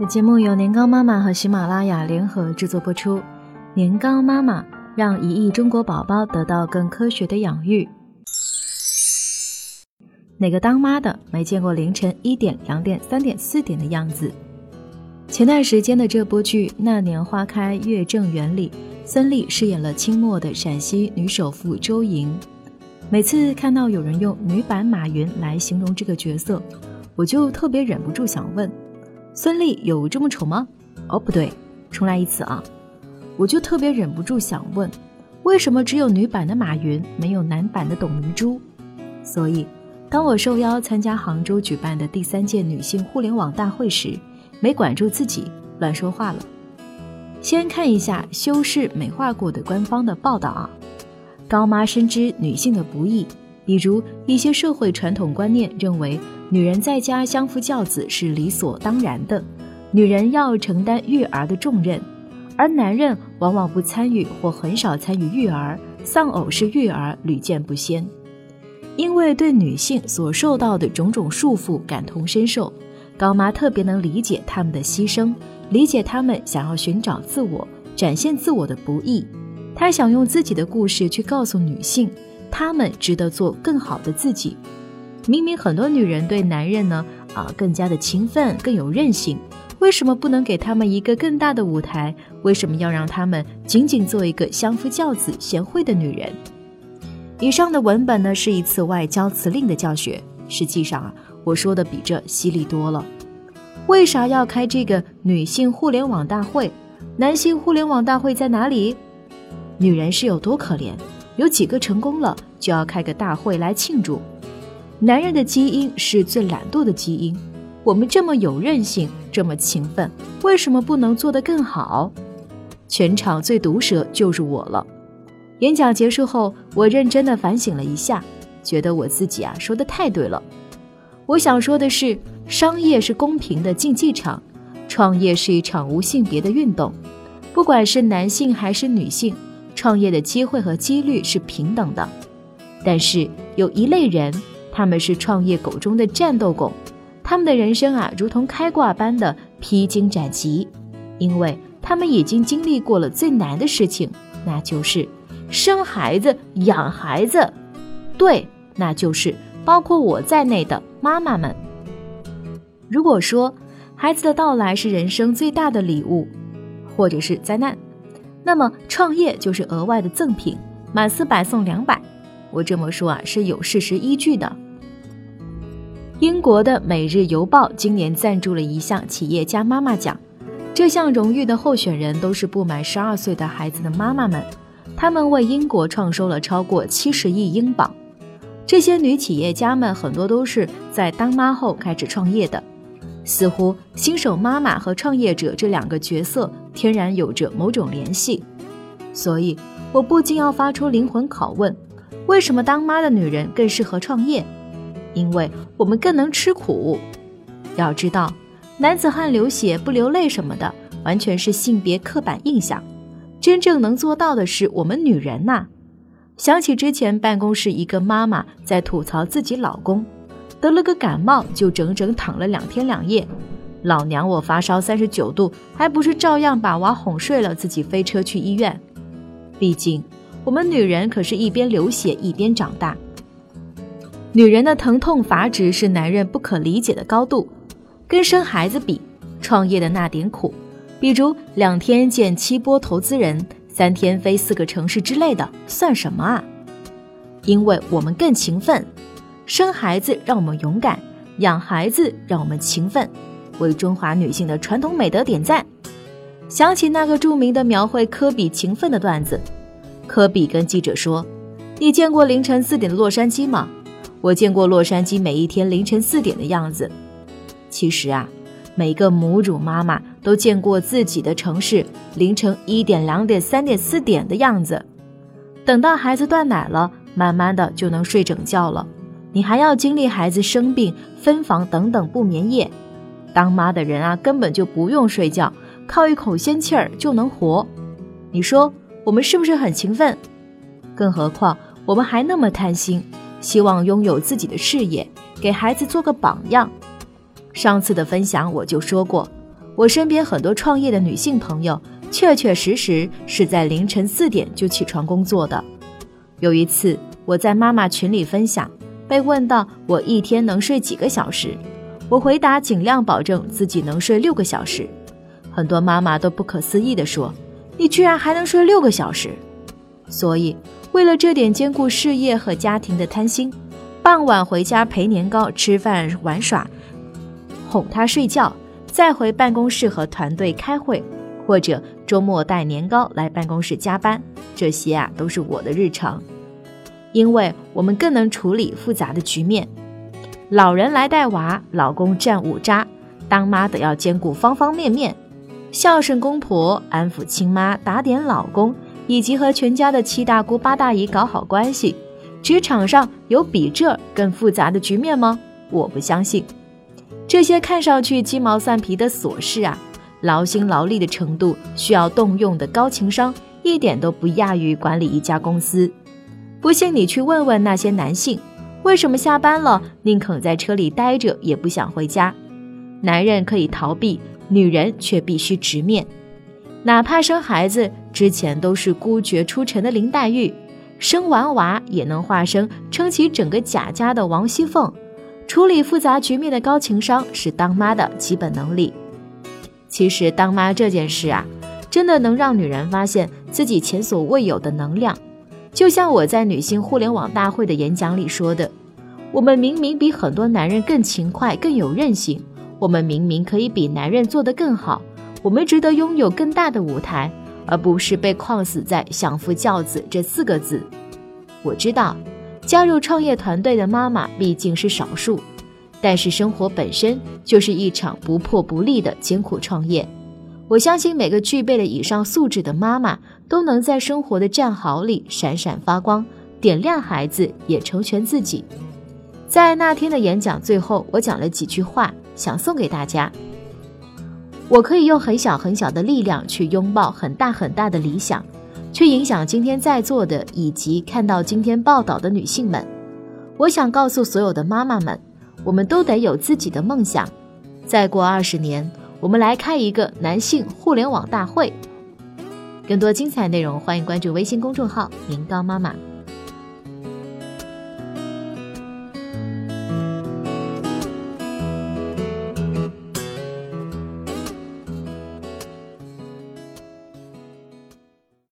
本节目由年糕妈妈和喜马拉雅联合制作播出。年糕妈妈让一亿中国宝宝得到更科学的养育。哪个当妈的没见过凌晨一点、两点、三点、四点的样子？前段时间的这部剧《那年花开月正圆》里，孙俪饰演了清末的陕西女首富周莹。每次看到有人用女版马云来形容这个角色，我就特别忍不住想问。孙俪有这么丑吗？哦，不对，重来一次啊！我就特别忍不住想问，为什么只有女版的马云，没有男版的董明珠？所以，当我受邀参加杭州举办的第三届女性互联网大会时，没管住自己，乱说话了。先看一下修饰美化过的官方的报道啊。高妈深知女性的不易，比如一些社会传统观念认为。女人在家相夫教子是理所当然的，女人要承担育儿的重任，而男人往往不参与或很少参与育儿，丧偶式育儿屡见不鲜。因为对女性所受到的种种束缚感同身受，高妈特别能理解她们的牺牲，理解她们想要寻找自我、展现自我的不易。她想用自己的故事去告诉女性，她们值得做更好的自己。明明很多女人对男人呢啊更加的勤奋，更有韧性，为什么不能给他们一个更大的舞台？为什么要让他们仅仅做一个相夫教子、贤惠的女人？以上的文本呢是一次外交辞令的教学，实际上啊我说的比这犀利多了。为啥要开这个女性互联网大会？男性互联网大会在哪里？女人是有多可怜？有几个成功了就要开个大会来庆祝？男人的基因是最懒惰的基因，我们这么有韧性，这么勤奋，为什么不能做得更好？全场最毒舌就是我了。演讲结束后，我认真的反省了一下，觉得我自己啊说的太对了。我想说的是，商业是公平的竞技场，创业是一场无性别的运动，不管是男性还是女性，创业的机会和几率是平等的。但是有一类人。他们是创业狗中的战斗狗，他们的人生啊，如同开挂般的披荆斩棘，因为他们已经经历过了最难的事情，那就是生孩子、养孩子。对，那就是包括我在内的妈妈们。如果说孩子的到来是人生最大的礼物，或者是灾难，那么创业就是额外的赠品，满四百送两百。我这么说啊是有事实依据的。英国的《每日邮报》今年赞助了一项企业家妈妈奖，这项荣誉的候选人都是不满十二岁的孩子的妈妈们，他们为英国创收了超过七十亿英镑。这些女企业家们很多都是在当妈后开始创业的，似乎新手妈妈和创业者这两个角色天然有着某种联系，所以我不禁要发出灵魂拷问。为什么当妈的女人更适合创业？因为我们更能吃苦。要知道，男子汉流血不流泪什么的，完全是性别刻板印象。真正能做到的是我们女人呐。想起之前办公室一个妈妈在吐槽自己老公得了个感冒，就整整躺了两天两夜。老娘我发烧三十九度，还不是照样把娃哄睡了，自己飞车去医院。毕竟。我们女人可是一边流血一边长大，女人的疼痛阀值是男人不可理解的高度。跟生孩子比，创业的那点苦，比如两天见七波投资人，三天飞四个城市之类的，算什么啊？因为我们更勤奋，生孩子让我们勇敢，养孩子让我们勤奋，为中华女性的传统美德点赞。想起那个著名的描绘科比勤奋的段子。科比跟记者说：“你见过凌晨四点的洛杉矶吗？我见过洛杉矶每一天凌晨四点的样子。其实啊，每个母乳妈妈都见过自己的城市凌晨一点、两点、三点、四点的样子。等到孩子断奶了，慢慢的就能睡整觉了。你还要经历孩子生病、分房等等不眠夜。当妈的人啊，根本就不用睡觉，靠一口仙气儿就能活。你说？”我们是不是很勤奋？更何况我们还那么贪心，希望拥有自己的事业，给孩子做个榜样。上次的分享我就说过，我身边很多创业的女性朋友，确确实实是在凌晨四点就起床工作的。有一次，我在妈妈群里分享，被问到我一天能睡几个小时，我回答尽量保证自己能睡六个小时。很多妈妈都不可思议地说：“你居然还能睡六个小时！”所以，为了这点兼顾事业和家庭的贪心，傍晚回家陪年糕、吃饭、玩耍，哄他睡觉，再回办公室和团队开会，或者周末带年糕来办公室加班。这些啊都是我的日常，因为我们更能处理复杂的局面。老人来带娃，老公站五扎，当妈的要兼顾方方面面，孝顺公婆，安抚亲妈，打点老公，以及和全家的七大姑八大姨搞好关系。职场上有比这更复杂的局面吗？我不相信。这些看上去鸡毛蒜皮的琐事啊，劳心劳力的程度，需要动用的高情商。一点都不亚于管理一家公司。不信你去问问那些男性，为什么下班了宁肯在车里待着也不想回家？男人可以逃避，女人却必须直面。哪怕生孩子之前都是孤绝出尘的林黛玉，生完娃也能化身撑起整个贾家的王熙凤。处理复杂局面的高情商是当妈的基本能力。其实当妈这件事啊。真的能让女人发现自己前所未有的能量，就像我在女性互联网大会的演讲里说的：“我们明明比很多男人更勤快、更有韧性，我们明明可以比男人做得更好，我们值得拥有更大的舞台，而不是被框死在‘相夫教子’这四个字。”我知道，加入创业团队的妈妈毕竟是少数，但是生活本身就是一场不破不立的艰苦创业。我相信每个具备了以上素质的妈妈都能在生活的战壕里闪闪发光，点亮孩子，也成全自己。在那天的演讲最后，我讲了几句话，想送给大家。我可以用很小很小的力量去拥抱很大很大的理想，去影响今天在座的以及看到今天报道的女性们。我想告诉所有的妈妈们，我们都得有自己的梦想。再过二十年。我们来开一个男性互联网大会，更多精彩内容，欢迎关注微信公众号“年糕妈妈”。